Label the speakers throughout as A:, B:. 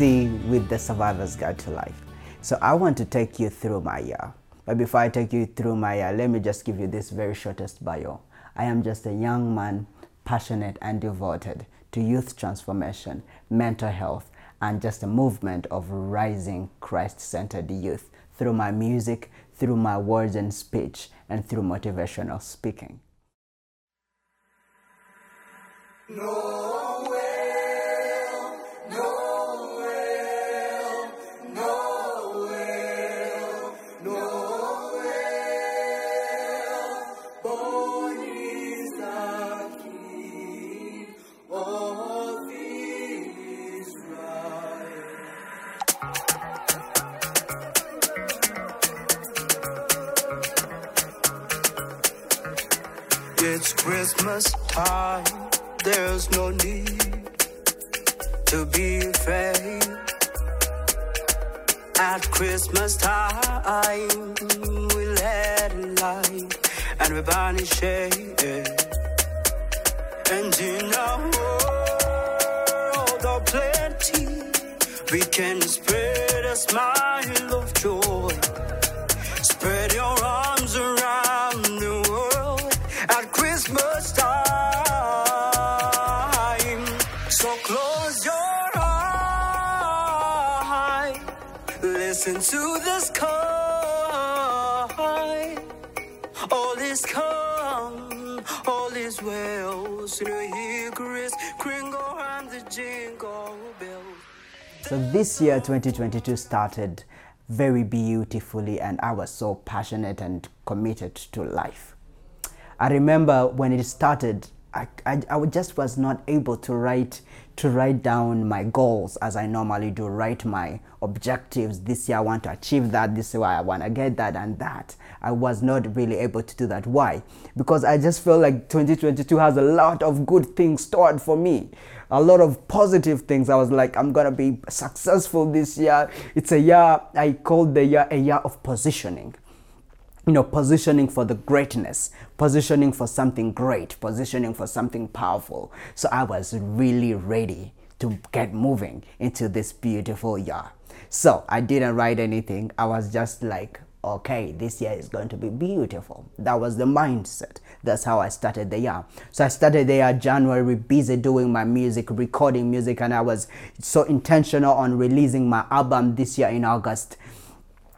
A: SEE with the Survivor's Guide to Life. So I want to take you through my year. But before I take you through my year, let me just give you this very shortest bio. I am just a young man, passionate and devoted to youth transformation, mental health, and just a movement of rising Christ centered youth through my music, through my words and speech, and through motivational speaking.
B: It's There's no need to be afraid. At Christmas time, we let it light and we banish shade. And in a world of plenty, we can spread a smile of joy. Spread your arms So
A: this year 2022 started very beautifully and I was so passionate and committed to life. I remember when it started I, I, I just was not able to write to write down my goals as I normally do write my objectives. This year I want to achieve that this year I want to get that and that. I was not really able to do that. Why? Because I just felt like 2022 has a lot of good things stored for me. A lot of positive things. I was like I'm gonna be successful this year. It's a year I called the year a year of positioning you know, positioning for the greatness, positioning for something great, positioning for something powerful. So I was really ready to get moving into this beautiful year. So I didn't write anything. I was just like, okay, this year is going to be beautiful. That was the mindset. That's how I started the year. So I started the year January busy doing my music, recording music, and I was so intentional on releasing my album this year in August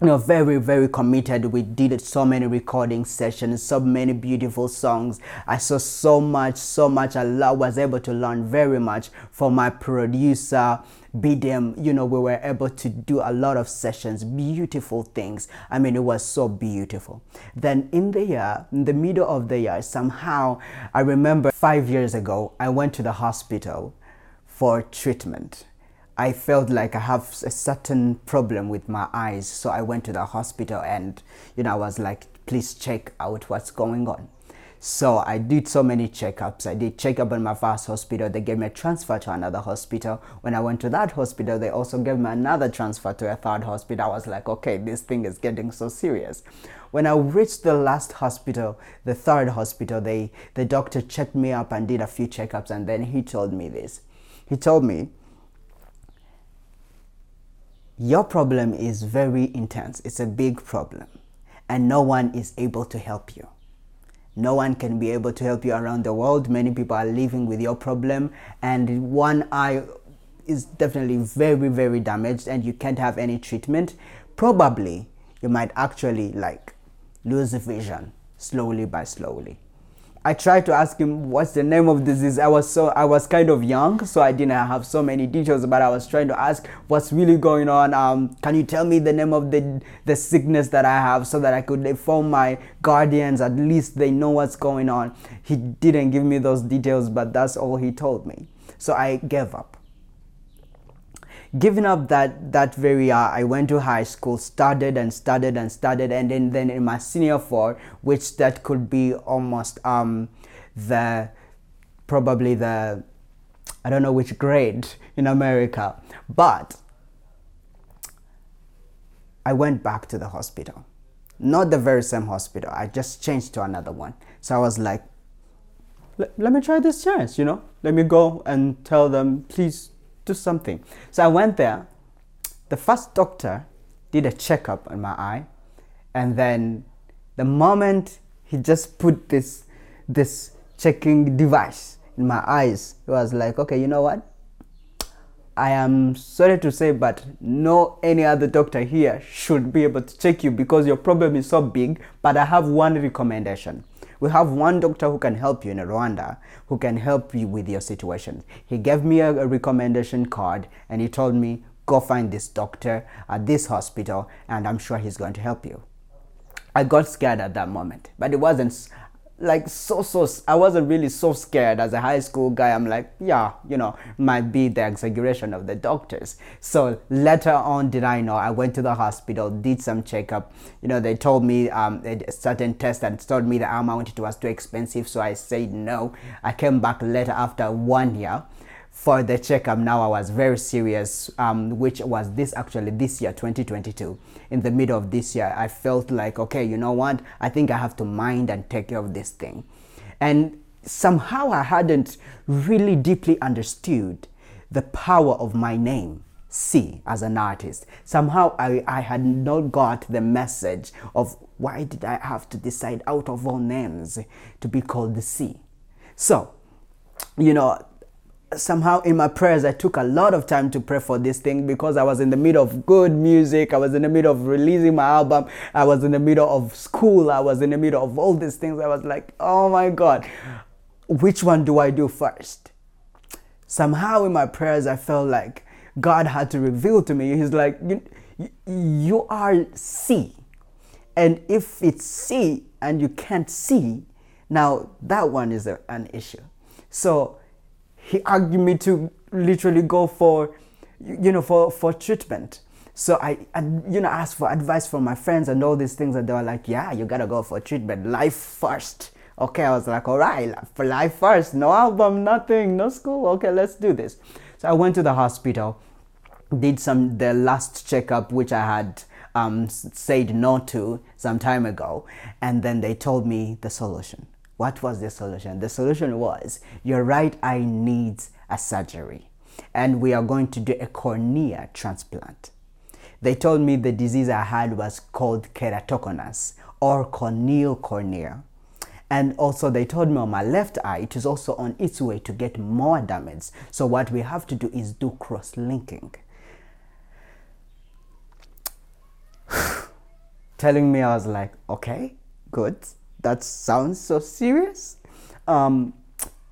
A: you know very very committed. We did so many recording sessions so many beautiful songs. I saw so much so much i was able to learn very much from my producer bdm you know we were able to do a lot of sessions beautiful things. I mean it was so beautiful. Then in the year in the middle of the year somehow i remember five years ago i went to the hospital for treatment I felt like I have a certain problem with my eyes, so I went to the hospital and you know I was like, please check out what's going on. So I did so many checkups. I did checkup in my first hospital. They gave me a transfer to another hospital. When I went to that hospital, they also gave me another transfer to a third hospital. I was like, okay, this thing is getting so serious. When I reached the last hospital, the third hospital, they the doctor checked me up and did a few checkups, and then he told me this. He told me your problem is very intense. It's a big problem, and no one is able to help you. No one can be able to help you around the world. Many people are living with your problem, and one eye is definitely very, very damaged, and you can't have any treatment. Probably, you might actually like lose vision slowly by slowly. I tried to ask him what's the name of this disease. I was so I was kind of young, so I didn't have so many details. But I was trying to ask what's really going on. Um, can you tell me the name of the the sickness that I have so that I could inform my guardians? At least they know what's going on. He didn't give me those details, but that's all he told me. So I gave up giving up that that very year i went to high school studied and studied and studied and then, then in my senior four which that could be almost um the probably the i don't know which grade in america but i went back to the hospital. Not the very same hospital i just changed to another one. So i was like let me try this chance you know? Let me go and tell them please do something. So I went there. The first doctor did a checkup on my eye, and then the moment he just put this this checking device in my eyes, he was like, okay, you know what? I am sorry to say, but no any other doctor here should be able to check you because your problem is so big. But I have one recommendation. We have one doctor who can help you in Rwanda, who can help you with your situation. He gave me a, a recommendation card and he told me, go find this doctor at this hospital and I'm sure he's going to help you. I got scared at that moment, but it wasn't like so so i wasn't really so scared as a high school guy. I'm like yeah you know might be the exaggeration of the doctors. So later on did i know? I went to the hospital did some checkup. You know they told me um, a certain test and told me the amount it was too expensive. So i said no. I came back later after one year for the checkup now i was very serious um, which was this actually this year 2022 in the middle of this year i felt like okay you know what i think i have to mind and take care of this thing and somehow i hadn't really deeply understood the power of my name SEE as an artist. Somehow I, I had not got the message of why did I have to decide out of all names to be called the SEE. So, you know, somehow in my prayers i took a lot of time to pray for this thing because i was in the middle of good music. I was in the middle of releasing my album. I was in the middle of school. I was in the middle of all these things. I was like oh my god. Which one do i do first? Somehow in my prayers i felt like god had to reveal to me. He's like you, you are SEE. And if it's SEE and you can't see now that one is an issue. So he argued me to literally go for you know for for treatment. So I, I, you know asked for advice from my friends and all these things and they were like yeah you gotta go for treatment. Life first. Okay i was like all right for life first. No album nothing no school. Okay let's do this. So i went to the hospital did some the last checkup which i had um, said no to some time ago and then they told me the solution what was the solution? The solution was your right eye needs a surgery, and we are going to do a cornea transplant. They told me the disease I had was called keratoconus or corneal cornea. And also, they told me on my left eye, it is also on its way to get more damage. So, what we have to do is do cross linking. Telling me, I was like, okay, good that sounds so serious. Um,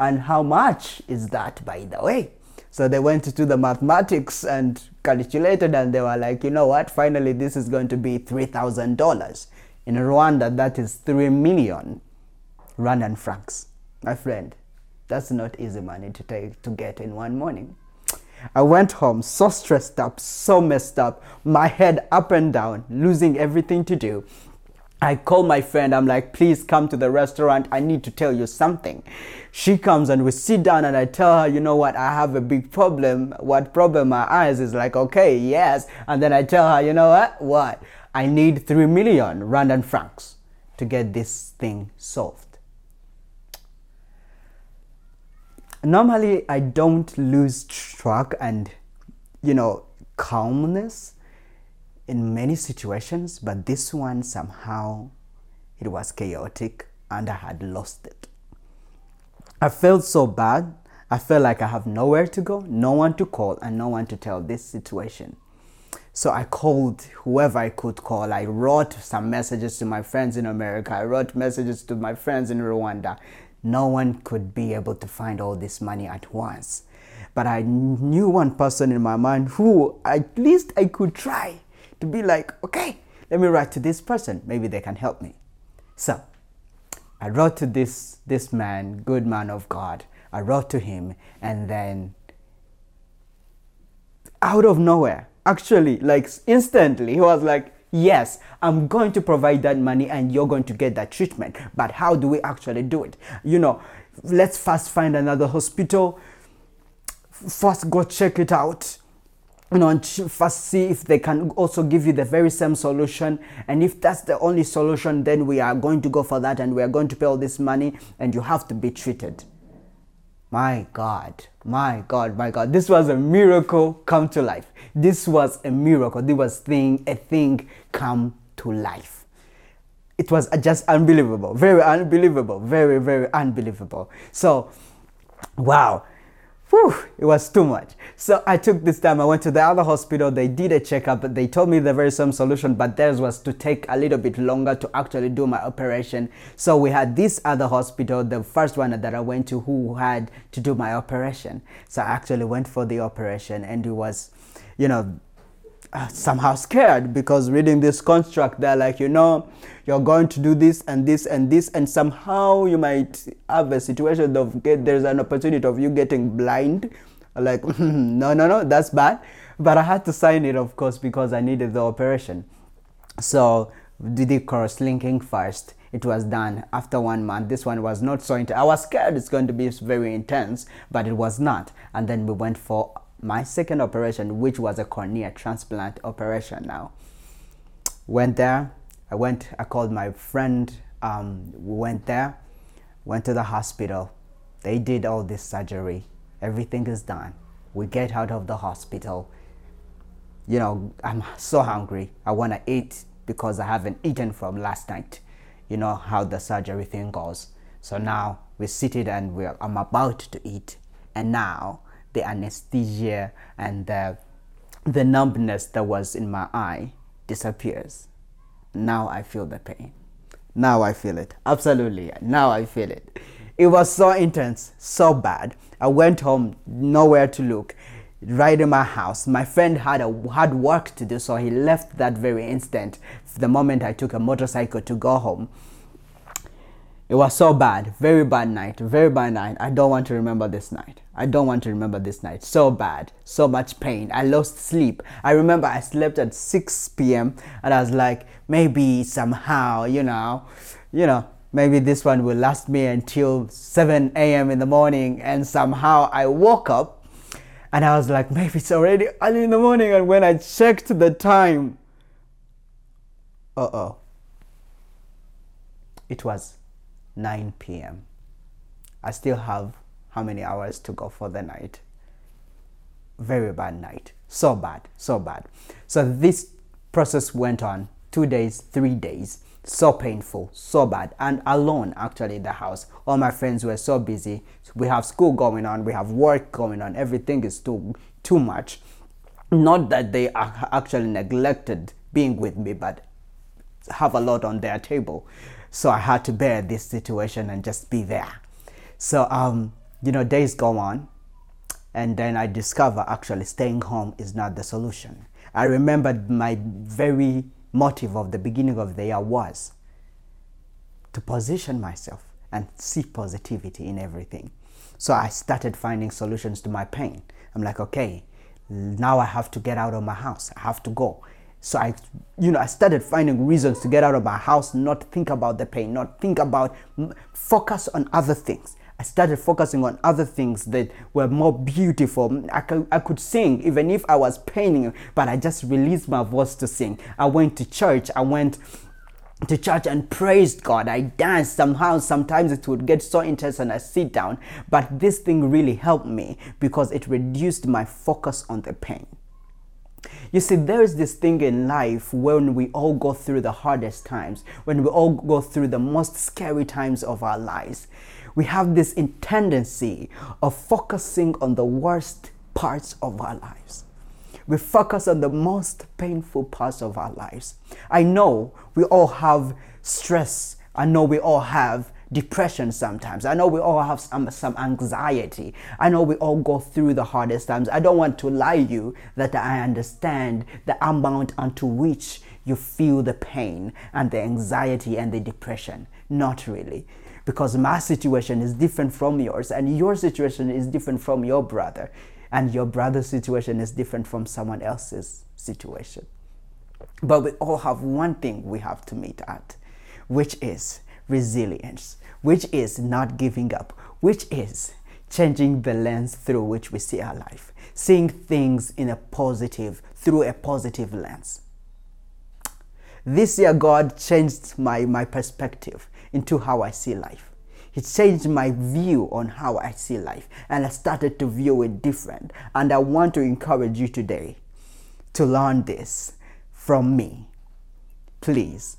A: and how much is that, by the way? So they went to the mathematics and calculated, and they were like, you know what? Finally, this is going to be $3,000. In Rwanda, that is 3 million Rwandan francs. My friend, that's not easy money to take to get in one morning. I went home so stressed up, so messed up, my head up and down, losing everything to do. I call my friend, I'm like, please come to the restaurant. I need to tell you something. She comes and we sit down and I tell her, you know what, I have a big problem. What problem? My eyes is like, okay, yes. And then I tell her, you know what, what? I need 3 million Rwandan francs to get this thing solved. Normally, I don't lose track and, you know, calmness in many situations, but this one somehow it was chaotic and I had lost it. I felt so bad. I felt like I have nowhere to go, no one to call, and no one to tell this situation. So I called whoever I could call. I wrote some messages to my friends in America. I wrote messages to my friends in Rwanda. No one could be able to find all this money at once. But I knew one person in my mind who at least I could try to be like, okay, let me write to this person. Maybe they can help me. So I wrote to this this man, good man of God. I wrote to him and then out of nowhere, actually, like instantly, he was like, Yes, I'm going to provide that money and you're going to get that treatment. But how do we actually do it? You know, let's first find another hospital. First, go check it out you know, first see if they can also give you the very same solution. And if that's the only solution, then we are going to go for that and we are going to pay all this money and you have to be treated. My God, my God, my God. This was a miracle come to life. This was a miracle. This was thing, a thing come to life. It was just unbelievable. Very unbelievable. Very, very unbelievable. So, wow whew, it was too much. So I took this time, I went to the other hospital, they did a checkup, they told me the very same solution, but theirs was to take a little bit longer to actually do my operation. So we had this other hospital, the first one that I went to, who had to do my operation. So I actually went for the operation and it was, you know, somehow scared because reading this construct they're like you know you're going to do this and this and this and somehow you might have a situation of get there's an opportunity of you getting blind. Like no no no that's bad. But i had to sign it of course because i needed the operation. So did the cross linking first? It was done after one month. This one was not so intense. I was scared it's going to be very intense but it was not. And then we went for my second operation, which was a cornea transplant operation now. Went there, I went, I called my friend, um, we went there, went to the hospital. They did all this surgery. Everything is done. We get out of the hospital. You know, I'm so hungry. I want to eat because I haven't eaten from last night. You know how the surgery thing goes. So now we're seated and we're, I'm about to eat. And now the anesthesia and the, the numbness that was in my eye disappears. Now I feel the pain. Now I feel it. Absolutely. Now I feel it. It was so intense, so bad. I went home, nowhere to look. Right in my house. My friend had a hard work to do, so he left that very instant. The moment I took a motorcycle to go home, it was so bad, very bad night, very bad night. I don't want to remember this night. I don't want to remember this night. So bad, so much pain. I lost sleep. I remember I slept at 6 p.m. and I was like, maybe somehow, you know, you know, maybe this one will last me until 7 a.m. in the morning. And somehow I woke up and I was like, maybe it's already early in the morning. And when I checked the time, uh oh, it was 9 p.m. I still have how many hours to go for the night. Very bad night. So bad, so bad. So this process went on two days, three days. So painful, so bad. And alone, actually, in the house. All my friends were so busy. We have school going on, we have work going on. Everything is too, too much. Not that they actually neglected being with me, but have a lot on their table. So I had to bear this situation and just be there. So, um, you know, days go on, and then I discover actually staying home is not the solution. I remembered my very motive of the beginning of the year was to position myself and see positivity in everything. So I started finding solutions to my pain. I'm like, okay, now I have to get out of my house. I have to go. So I, you know, I started finding reasons to get out of my house, not think about the pain, not think about, focus on other things. I started focusing on other things that were more beautiful. I could, I could sing even if I was paining, but I just released my voice to sing. I went to church. I went to church and praised God. I danced somehow. Sometimes it would get so intense and I sit down. But this thing really helped me because it reduced my focus on the pain. You see, there is this thing in life when we all go through the hardest times, when we all go through the most scary times of our lives. We have this tendency of focusing on the worst parts of our lives. We focus on the most painful parts of our lives. I know we all have stress. I know we all have depression sometimes. I know we all have some, some anxiety. I know we all go through the hardest times. I don't want to lie you that I understand the amount unto which you feel the pain and the anxiety and the depression. Not really. Because my situation is different from yours, and your situation is different from your brother, and your brother's situation is different from someone else's situation. But we all have one thing we have to meet at, which is resilience which is not giving up, which is changing the lens through which we see our life, seeing things in a positive, through a positive lens. This year, God changed my, my perspective into how I see life. It changed my view on how I see life, and I started to view it different. And I want to encourage you today to learn this from me. Please.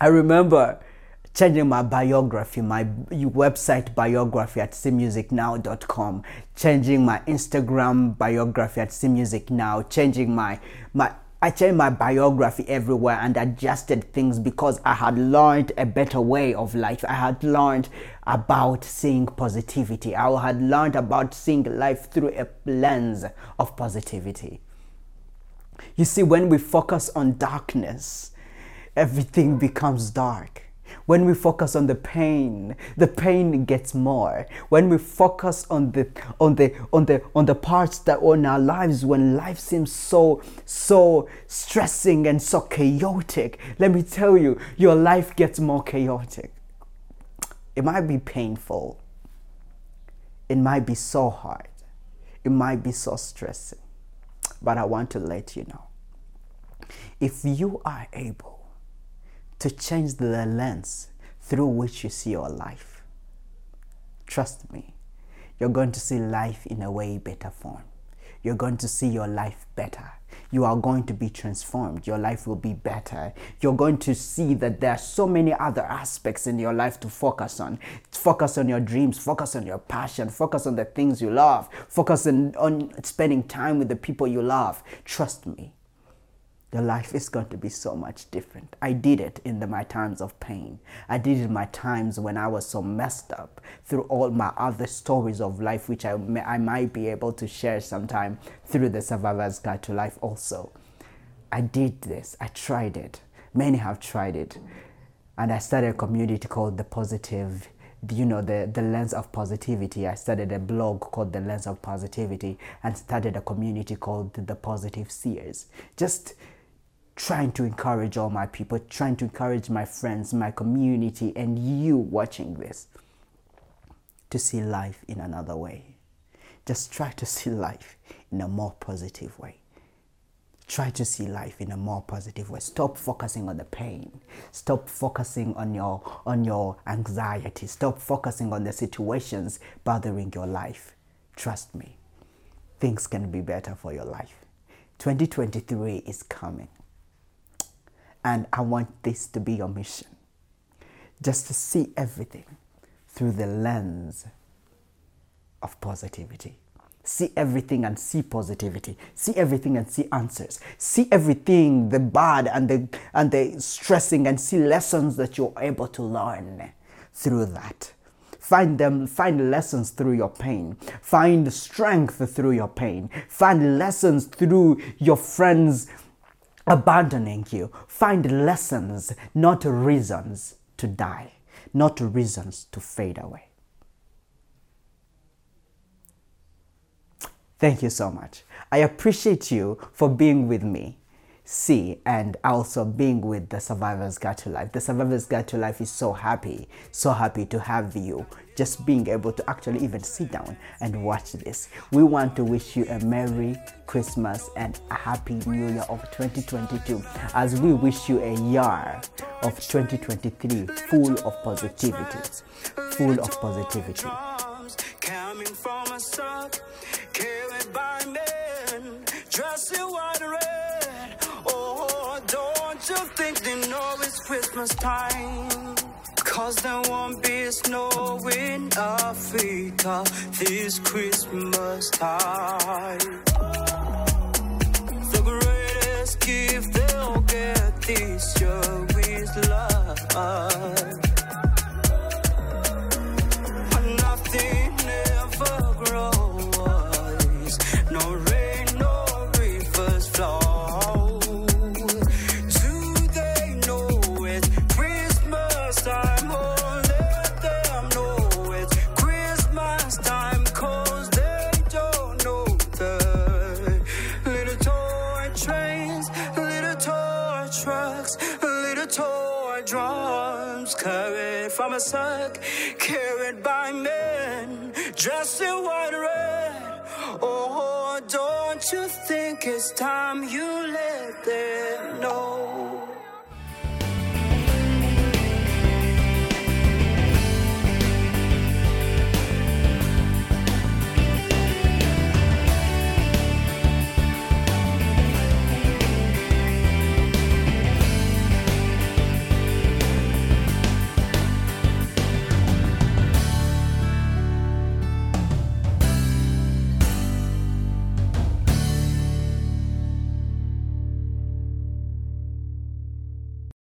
A: I remember changing my biography, my website biography at cmusicnow.com, changing my Instagram biography at cmusicnow, changing my my I changed my biography everywhere and adjusted things because I had learned a better way of life. I had learned about seeing positivity. I had learned about seeing life through a lens of positivity. You see, when we focus on darkness, everything becomes dark. When we focus on the pain, the pain gets more. When we focus on the on the on the on the parts that on our lives when life seems so so stressing and so chaotic, let me tell you, your life gets more chaotic. It might be painful. It might be so hard. It might be so stressing. But I want to let you know if you are able to change the lens through which you see your life. Trust me, you're going to see life in a way better form. You're going to see your life better. You are going to be transformed. Your life will be better. You're going to see that there are so many other aspects in your life to focus on. Focus on your dreams, focus on your passion, focus on the things you love, focus on, on spending time with the people you love. Trust me, your life is going to be so much different. I did it in the, my times of pain. I did it in my times when I was so messed up through all my other stories of life, which I, may, I might be able to share sometime through the Survivor's Guide to Life also. I did this. I tried it. Many have tried it. And I started a community called The Positive you know the the lens of positivity i started a blog called the lens of positivity and started a community called the positive seers just trying to encourage all my people, trying to encourage my friends, my community, and you watching this to see life in another way. Just try to see life in a more positive way. Try to see life in a more positive way. Stop focusing on the pain. Stop focusing on your on your anxiety. Stop focusing on the situations bothering your life. Trust me. Things can be better for your life. 2023 is coming. And I want this to be your mission. Just to see everything through the lens of positivity. See everything and see positivity. See everything and see answers. See everything, the bad and the and the stressing and see lessons that you're able to learn through that. Find them, find lessons through your pain. Find strength through your pain. Find lessons through your friends' abandoning you. Find lessons, not reasons to die, not reasons to fade away. Thank you so much. I appreciate you for being with me SEE and also being with the Survivor's Guide to Life. The Survivor's Guide to Life is so happy, so happy to have you just being able to actually even sit down and watch this. We want to wish you a Merry Christmas and a Happy New Year of 2022 as we wish you a year of 2023 full of positivity. Full of positivity. Christmas time? Cause there won't be snow in Africa this Christmas time. You think it's time you let them know?